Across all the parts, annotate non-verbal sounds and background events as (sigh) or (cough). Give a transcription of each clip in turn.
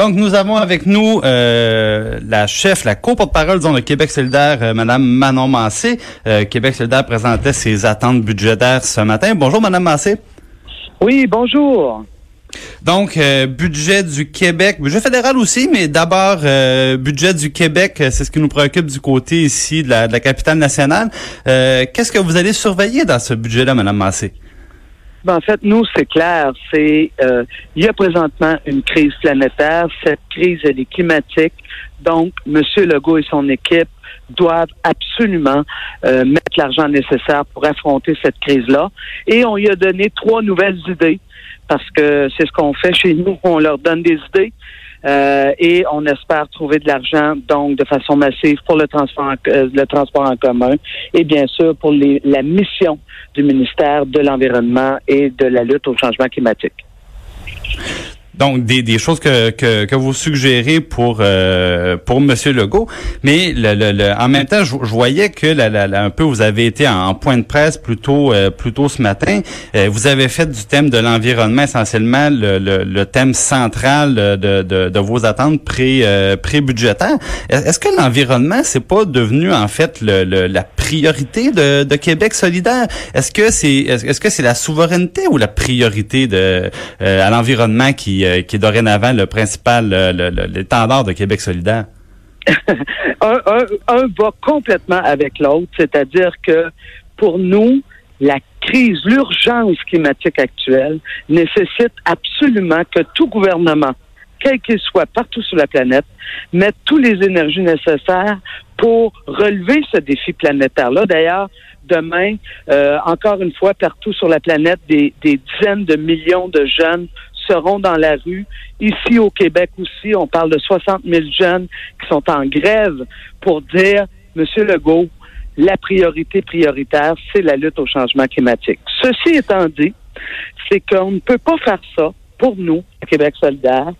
Donc, nous avons avec nous euh, la chef, la co-porte-parole de Québec solidaire, euh, Madame Manon Massé. Euh, Québec solidaire présentait ses attentes budgétaires ce matin. Bonjour, Madame Massé. Oui, bonjour. Donc, euh, budget du Québec, budget fédéral aussi, mais d'abord, euh, budget du Québec, c'est ce qui nous préoccupe du côté ici de la, de la capitale nationale. Qu'est-ce que vous allez surveiller dans ce budget-là, Madame Massé? Ben, en fait, nous, c'est clair. C'est euh, il y a présentement une crise planétaire. Cette crise, elle est climatique. Donc, M. Legault et son équipe doivent absolument euh, mettre l'argent nécessaire pour affronter cette crise-là. Et on lui a donné trois nouvelles idées parce que c'est ce qu'on fait chez nous. On leur donne des idées. Euh, et on espère trouver de l'argent donc de façon massive pour le transport en, euh, le transport en commun et bien sûr pour la mission du ministère de l'environnement et de la lutte au changement climatique. Donc des, des choses que, que, que vous suggérez pour euh, pour Monsieur Legault, mais le, le, en même temps, je, voyais que la, la, un peu vous avez été en, point de presse plutôt euh, plutôt ce matin. Euh, vous avez fait du thème de l'environnement essentiellement le, le, thème central de, de, de vos attentes pré pré budgétaires. Est-ce que l'environnement c'est pas devenu en fait le, la priorité de, de Québec solidaire? Est-ce que c'est est-ce que c'est la souveraineté ou la priorité de à l'environnement qui euh, qui est dorénavant le principal, l'étendard de Québec solidaire? (laughs) un, va complètement avec l'autre, c'est-à-dire que pour nous, la crise, l'urgence climatique actuelle nécessite absolument que tout gouvernement, quel qu'il soit partout sur la planète, mette toutes les énergies nécessaires pour relever ce défi planétaire-là. D'ailleurs, demain, euh, encore une fois, partout sur la planète, des dizaines de millions de jeunes seront dans la rue. Ici au Québec aussi, on parle de 60 000 jeunes qui sont en grève pour dire, Monsieur Legault, la priorité prioritaire, c'est la lutte au changement climatique. Ceci étant dit, c'est qu'on ne peut pas faire ça pour nous, Québec solidaire,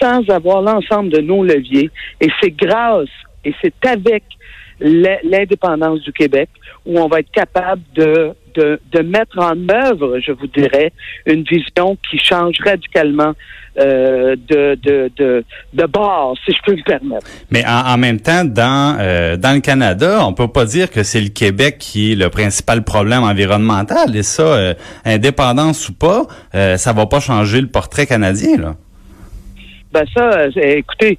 sans avoir l'ensemble de nos leviers. Et c'est grâce et c'est avec l'indépendance du Québec où on va être capable de de, de, mettre en œuvre, je vous dirais, une vision qui change radicalement euh, de, de, de, de, bord, si je peux me permettre. Mais en, en même temps, dans, euh, dans le Canada, on peut pas dire que c'est le Québec qui est le principal problème environnemental. Et ça, euh, indépendance ou pas, ça va pas changer le portrait canadien, là. Ben ça, écoutez,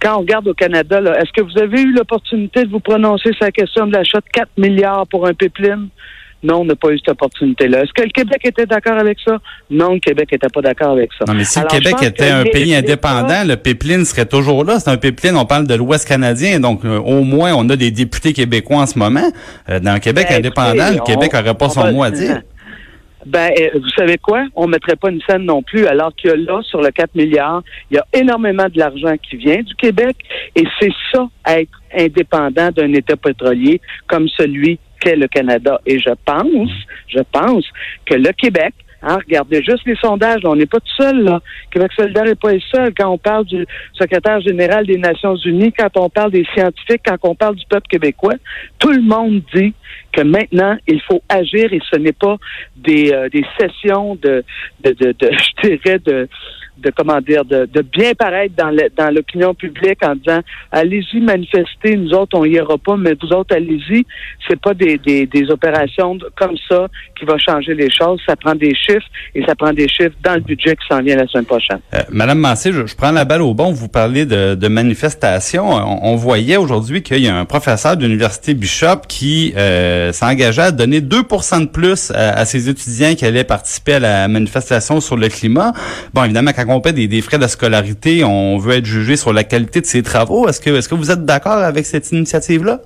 quand on regarde au Canada, est-ce que vous avez eu l'opportunité de vous prononcer sur la question de l'achat de 4 milliards pour un pipeline? Non, on n'a pas eu cette opportunité-là. Est-ce que le Québec était d'accord avec ça? Non, le Québec n'était pas d'accord avec ça. Non, mais si le Québec était un pays indépendant, le pipeline serait toujours là. C'est un pipeline, on parle de l'Ouest canadien, donc euh, au moins on a des députés québécois en ce moment. Euh, dans le Québec ben, indépendant, le Québec n'aurait pas son mot à dire. Ben, euh, vous savez quoi? On mettrait pas une scène non plus, alors que là, sur le 4 milliards, il y a énormément de l'argent qui vient du Québec, et c'est ça, être indépendant d'un État pétrolier comme celui qu'est le Canada. Et je pense, je pense que le Québec, Hein, regardez juste les sondages. On n'est pas tout seul, là. Québec solidaire n'est pas le seul. Quand on parle du secrétaire général des Nations unies, quand on parle des scientifiques, quand on parle du peuple québécois, tout le monde dit que maintenant, il faut agir et ce n'est pas des, euh, des sessions de, de, de, de (laughs) je dirais, de de comment dire de, de bien paraître dans dans l'opinion publique en disant allez-y manifester nous autres on ira pas mais vous autres allez-y. C'est pas des, des, des opérations comme ça qui va changer les choses. Ça prend des chiffres et ça prend des chiffres dans le budget qui s'en vient la semaine prochaine. Euh, Madame Massé je, prends la balle au bon. Vous parlez de, de manifestations. On, voyait aujourd'hui qu'il y a un professeur d'université Bishop qui euh, s'engageait à donner 2 de plus à, à ses étudiants qui allaient participer à la manifestation sur le climat. Bon évidemment quand des, frais de scolarité, on veut être jugé sur la qualité de ses travaux. Est-ce que, est-ce que vous êtes d'accord avec cette initiative-là?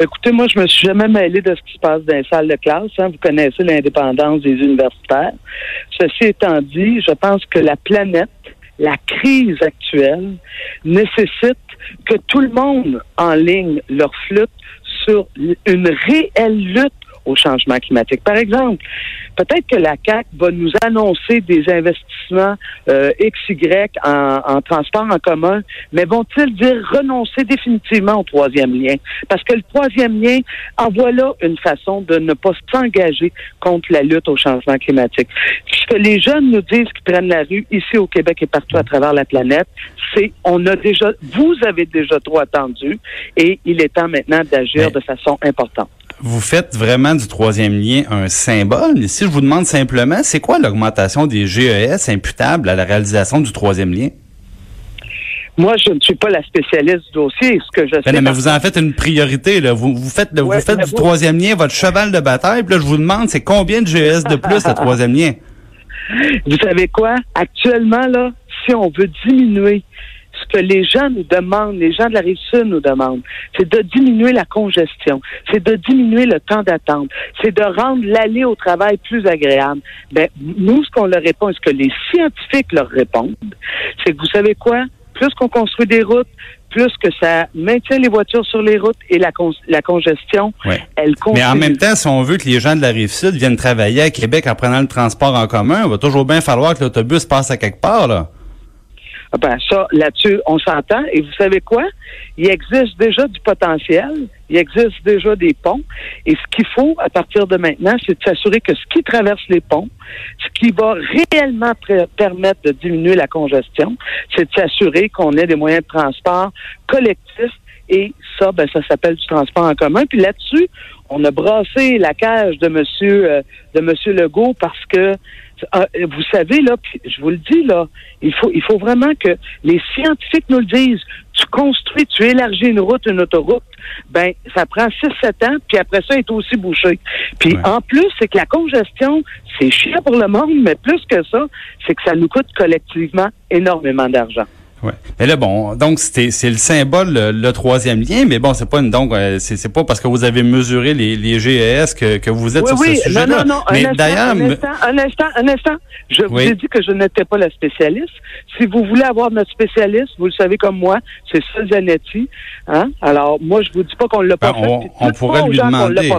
Écoutez, moi, je me suis jamais mêlé de ce qui se passe dans les salles de classe. Hein. Vous connaissez l'indépendance des universitaires. Ceci étant dit, je pense que la planète, la crise actuelle, nécessite que tout le monde en ligne leur flûte sur une réelle lutte au changement climatique. Par exemple, Peut-être que la CAC va nous annoncer des investissements euh, XY en, en transport en commun, mais vont-ils dire renoncer définitivement au troisième lien? Parce que le troisième lien en voilà une façon de ne pas s'engager contre la lutte au changement climatique. Ce que les jeunes nous disent qui prennent la rue ici au Québec et partout à travers la planète, c'est on a déjà, vous avez déjà trop attendu et il est temps maintenant d'agir de façon importante. Vous faites vraiment du troisième lien un symbole. Mais si je vous demande simplement, c'est quoi l'augmentation des GES imputable à la réalisation du troisième lien? Moi, je ne suis pas la spécialiste du dossier. Ce que je sais. Mais, vous en faites une priorité. Là. Vous, vous faites, vous faites du troisième lien votre cheval de bataille. Puis là, je vous demande, c'est combien de GES de plus le troisième lien? (laughs) Vous savez quoi? Actuellement, là, si on veut diminuer ce que les gens nous demandent, les gens de la Rive-Sud nous demandent, c'est de diminuer la congestion, c'est de diminuer le temps d'attente, c'est de rendre l'aller au travail plus agréable. Ben, nous, ce qu'on leur répond, et ce que les scientifiques leur répondent, c'est que vous savez quoi? Plus qu'on construit des routes, plus que ça maintient les voitures sur les routes et la, la congestion, elle continue. Mais en même temps, si on veut que les gens de la Rive-Sud viennent travailler à Québec en prenant le transport en commun, il va toujours bien falloir que l'autobus passe à quelque part, là. Ah ben ça, là-dessus, on s'entend. Et vous savez quoi? Il existe déjà du potentiel, il existe déjà des ponts. Et ce qu'il faut à partir de maintenant, c'est de s'assurer que ce qui traverse les ponts, ce qui va réellement permettre de diminuer la congestion, c'est de s'assurer qu'on ait des moyens de transport collectifs et ça, ben, ça s'appelle du transport en commun. Puis là-dessus, on a brassé la cage de Monsieur euh, de Monsieur Legault parce que euh, vous savez là, je vous le dis là, il faut il faut vraiment que les scientifiques nous le disent. Tu construis, tu élargis une route, une autoroute, ben ça prend 6-7 ans, puis après ça, il est aussi bouché. Puis en plus, c'est que la congestion, c'est chiant pour le monde, mais plus que ça, c'est que ça nous coûte collectivement énormément d'argent. Ouais. Mais là, bon, donc c'est c'est le symbole, le, troisième lien, mais bon, c'est pas une donc euh, c'est c'est pas parce que vous avez mesuré les, les GES que, que vous êtes sur ce sujet-là. Non, non, non. Mais d'ailleurs, un instant, un instant, un instant. Je vous ai dit que je n'étais pas la spécialiste. Si vous voulez avoir notre spécialiste, vous le savez comme moi, c'est Sol Zanetti. Hein? Alors moi, je vous dis pas qu'on l'a pas ben, fait. On, on pourrait lui demander.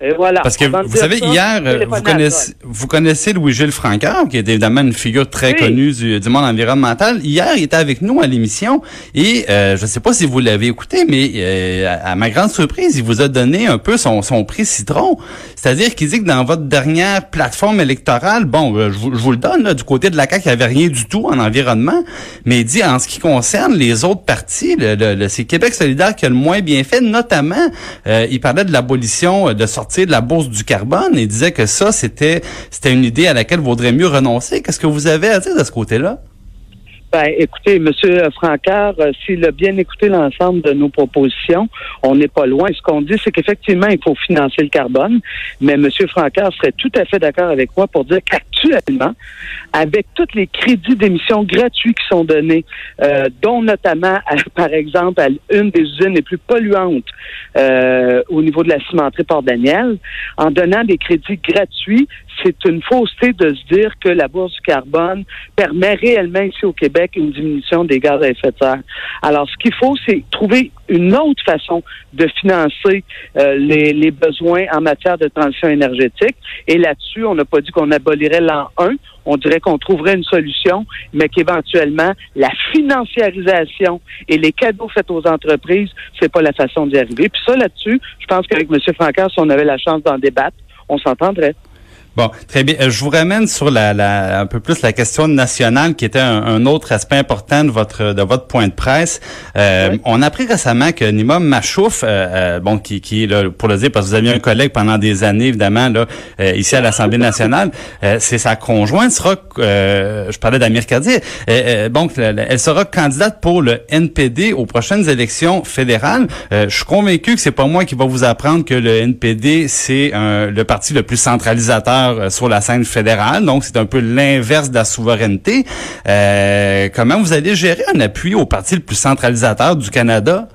Et voilà. Parce que vous savez, hier, euh, vous connaissez, vous connaissez Louis-Gilles Francard, qui est évidemment une figure très connue du, du, monde environnemental. Hier, il était avec nous à l'émission et euh, je ne sais pas si vous l'avez écouté, mais euh, à, ma grande surprise, il vous a donné un peu son, son prix citron. C'est-à-dire qu'il dit que dans votre dernière plateforme électorale, bon, je vous, je vous le donne, là, du côté de la CAQ, il n'y avait rien du tout en environnement, mais il dit en ce qui concerne les autres partis, le, le, c'est Québec solidaire qui a le moins bien fait, notamment, il parlait de l'abolition de sortie de la bourse du carbone et disait que ça, c'était c'était une idée à laquelle vaudrait mieux renoncer. Qu'est-ce que vous avez à dire de ce côté-là? Ben, écoutez, M. Francard, euh, s'il a bien écouté l'ensemble de nos propositions, on n'est pas loin. Ce qu'on dit, c'est qu'effectivement, il faut financer le carbone, mais M. Francard serait tout à fait d'accord avec moi pour dire qu'actuellement, avec tous les crédits d'émission gratuits qui sont donnés, euh, dont notamment, (laughs) par exemple, à une des usines les plus polluantes euh, au niveau de la cimenterie Port-Daniel, en donnant des crédits gratuits, c'est une fausseté de se dire que la bourse du carbone permet réellement ici au Québec une diminution des gaz à effet de serre. Alors, ce qu'il faut, c'est trouver une autre façon de financer euh, les, besoins en matière de transition énergétique. Et là-dessus, on n'a pas dit qu'on abolirait l'an 1. On dirait qu'on trouverait une solution, mais qu'éventuellement, la financiarisation et les cadeaux faits aux entreprises, c'est pas la façon d'y arriver. Puis ça, là-dessus, je pense qu'avec M. Francard, si on avait la chance d'en débattre, on s'entendrait. Bon, très bien. Euh, je vous ramène sur la, la, un peu plus la question nationale, qui était un, autre aspect important de votre de votre point de presse. Euh, On a appris récemment que Nima Machouf, euh, euh, bon, qui, qui est là, pour le dire, parce que vous aviez un collègue pendant des années, évidemment, là, ici à l'Assemblée nationale, c'est sa conjointe sera, je parlais d'Amir Kadir, bon, elle sera candidate pour le NPD aux prochaines élections fédérales. je suis convaincu que c'est pas moi qui va vous apprendre que le NPD c'est le parti le plus centralisateur euh, sur la scène fédérale, donc c'est un peu l'inverse de la souveraineté. Euh, comment vous allez gérer un appui au parti le plus centralisateur du Canada?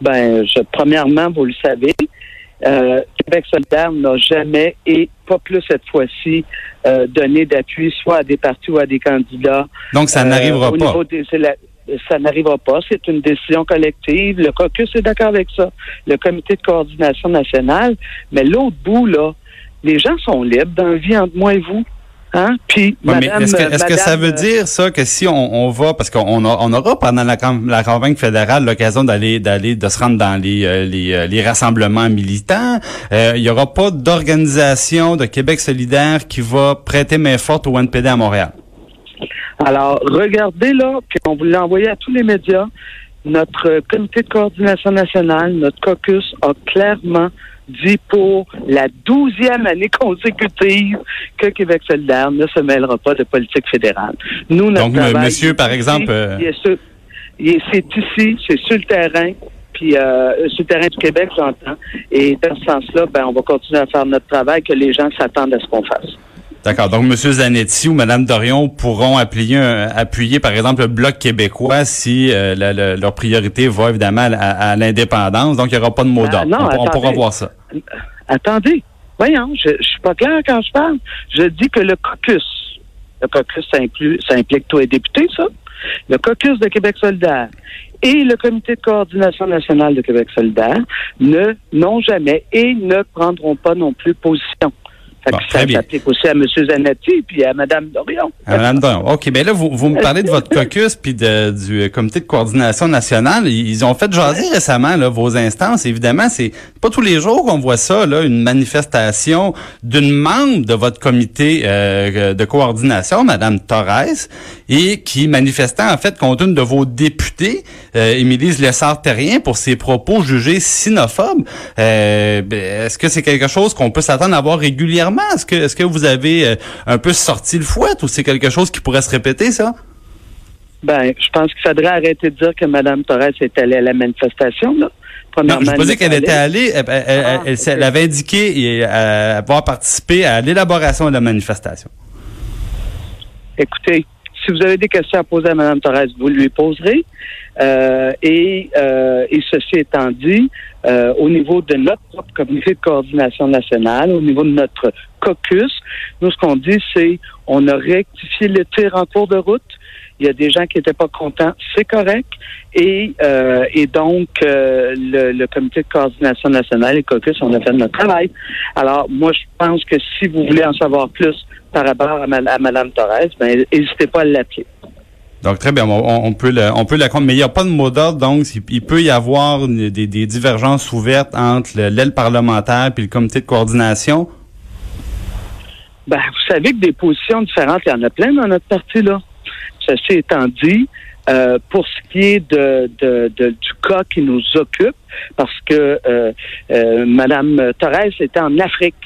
Ben, je, premièrement, vous le savez, euh, Québec solidaire n'a jamais et pas plus cette fois-ci donné d'appui soit à des partis ou à des candidats. Donc ça n'arrivera pas. ça n'arrivera pas. C'est une décision collective. Le caucus est d'accord avec ça. Le comité de coordination nationale. Mais l'autre bout, là, les gens sont libres dans la vie entre moi et vous. Hein? Puis, est-ce que, ça veut dire ça que si on, va, parce qu'on on aura pendant la, la campagne fédérale l'occasion d'aller, d'aller, de se rendre dans les, euh, euh, les, rassemblements militants, euh, il y aura pas d'organisation de Québec solidaire qui va prêter main forte au NPD à Montréal? Alors, regardez là, puis on vous l'a envoyé à tous les médias. Notre comité de coordination nationale, notre caucus a clairement dit pour la douzième année consécutive que Québec solidaire ne se mêlera pas de politique fédérale. Nous, notre Donc, monsieur, par exemple... C'est ici, c'est sur le terrain, puis euh, sur le terrain du Québec, j'entends. Et dans ce sens-là, ben, on va continuer à faire notre travail, que les gens s'attendent à ce qu'on fasse. D'accord. Donc, M. Zanetti ou Mme Dorion pourront appuyer, appuyer par exemple, le Bloc québécois si euh, leur priorité va évidemment à, l'indépendance. Donc, il n'y aura pas de mot ah, d'ordre. on, pourra voir ça. Attendez. Voyons, je, je suis pas clair quand je parle. Je dis que le caucus, le caucus, ça, inclut, ça implique tous les députés, ça. Le caucus de Québec solidaire et le comité de coordination nationale de Québec solidaire ne n'ont jamais et ne prendront pas non plus position ça s'applique aussi à M. Zanetti puis à Mme Dorion. À Mme Dorion. OK. Bien là, vous, vous me parlez de votre caucus puis de, du comité de coordination nationale. Ils ont fait jaser récemment là, vos instances. Évidemment, c'est pas tous les jours qu'on voit ça, là, une manifestation d'une membre de votre comité euh, de coordination, Mme Torres, et qui manifestait en fait contre une de vos députés, euh, Émilie Lessard-Terrien, pour ses propos jugés sinophobes. Euh, ben, est-ce que c'est quelque chose qu'on peut s'attendre à voir régulièrement? Est-ce que, est-ce que vous avez euh, un peu sorti le fouet ou c'est quelque chose qui pourrait se répéter, ça? Ben, je pense qu'il faudrait arrêter de dire que Mme Torres est allée à la manifestation, là. Non, je ne qu'elle était allée. Elle, elle, ah, avait indiqué avoir participé à l'élaboration de la manifestation. Écoutez, si vous avez des questions à poser à Mme Torres, vous lui poserez. Euh, et, euh, et ceci étant dit, euh, au niveau de notre propre comité de coordination nationale, au niveau de notre caucus, nous, ce qu'on dit, c'est on a rectifié le tir en cours de route. Il y a des gens qui n'étaient pas contents, c'est correct. Et, euh, et donc, euh, le, le, comité de coordination nationale et caucus, on a fait notre travail. Alors, moi, je pense que si vous voulez en savoir plus par rapport à, à Mme Torres, ben, n'hésitez pas à l'appeler. Donc très bien, on, peut le, on peut la mais il n'y a pas de mot d'ordre, donc il, peut y avoir des, divergences ouvertes entre l'aile parlementaire et le comité de coordination. Ben, vous savez que des positions différentes, il y en a plein dans notre parti là. Ceci étant dit, euh, pour ce qui est de, de, du cas qui nous occupe, parce que euh, euh, Torres était en Afrique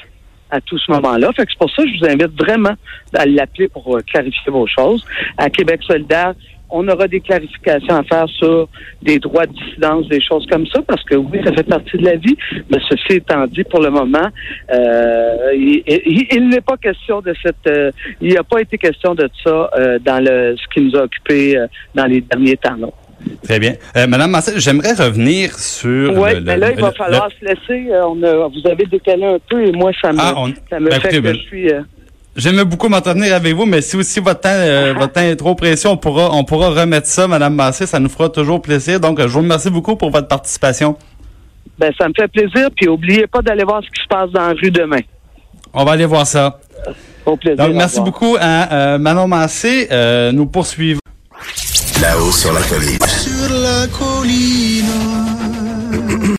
à tout ce moment-là. Fait que c'est pour ça que je vous invite vraiment à l'appeler pour euh, clarifier vos choses. À Québec solidaire, on aura des clarifications à faire sur des droits de dissidence, des choses comme ça, parce que oui, ça fait partie de la vie. Mais ceci étant dit, pour le moment, euh, il, n'est pas question de cette, euh, il n'y a pas été question de ça dans le ce qui nous a occupé dans les derniers temps. Très bien. Euh, Madame Massé, j'aimerais revenir sur. Oui, mais là, il va falloir se laisser. Euh, on a, vous avez décalé un peu et moi, ça me, ah, ça me ben, fait que ben, je suis. Euh... J'aime beaucoup m'entretenir avec vous, mais si aussi votre temps, euh, (laughs) votre temps est trop précieux, on pourra, on pourra remettre ça, Madame Massé. Ça nous fera toujours plaisir. Donc, je vous remercie beaucoup pour votre participation. Ben, ça me fait plaisir. Puis, n'oubliez pas d'aller voir ce qui se passe dans la rue demain. On va aller voir ça. Au plaisir. Donc, merci beaucoup à Manon Massé. nous poursuivons. Là-haut sur la colline. Sur la colline.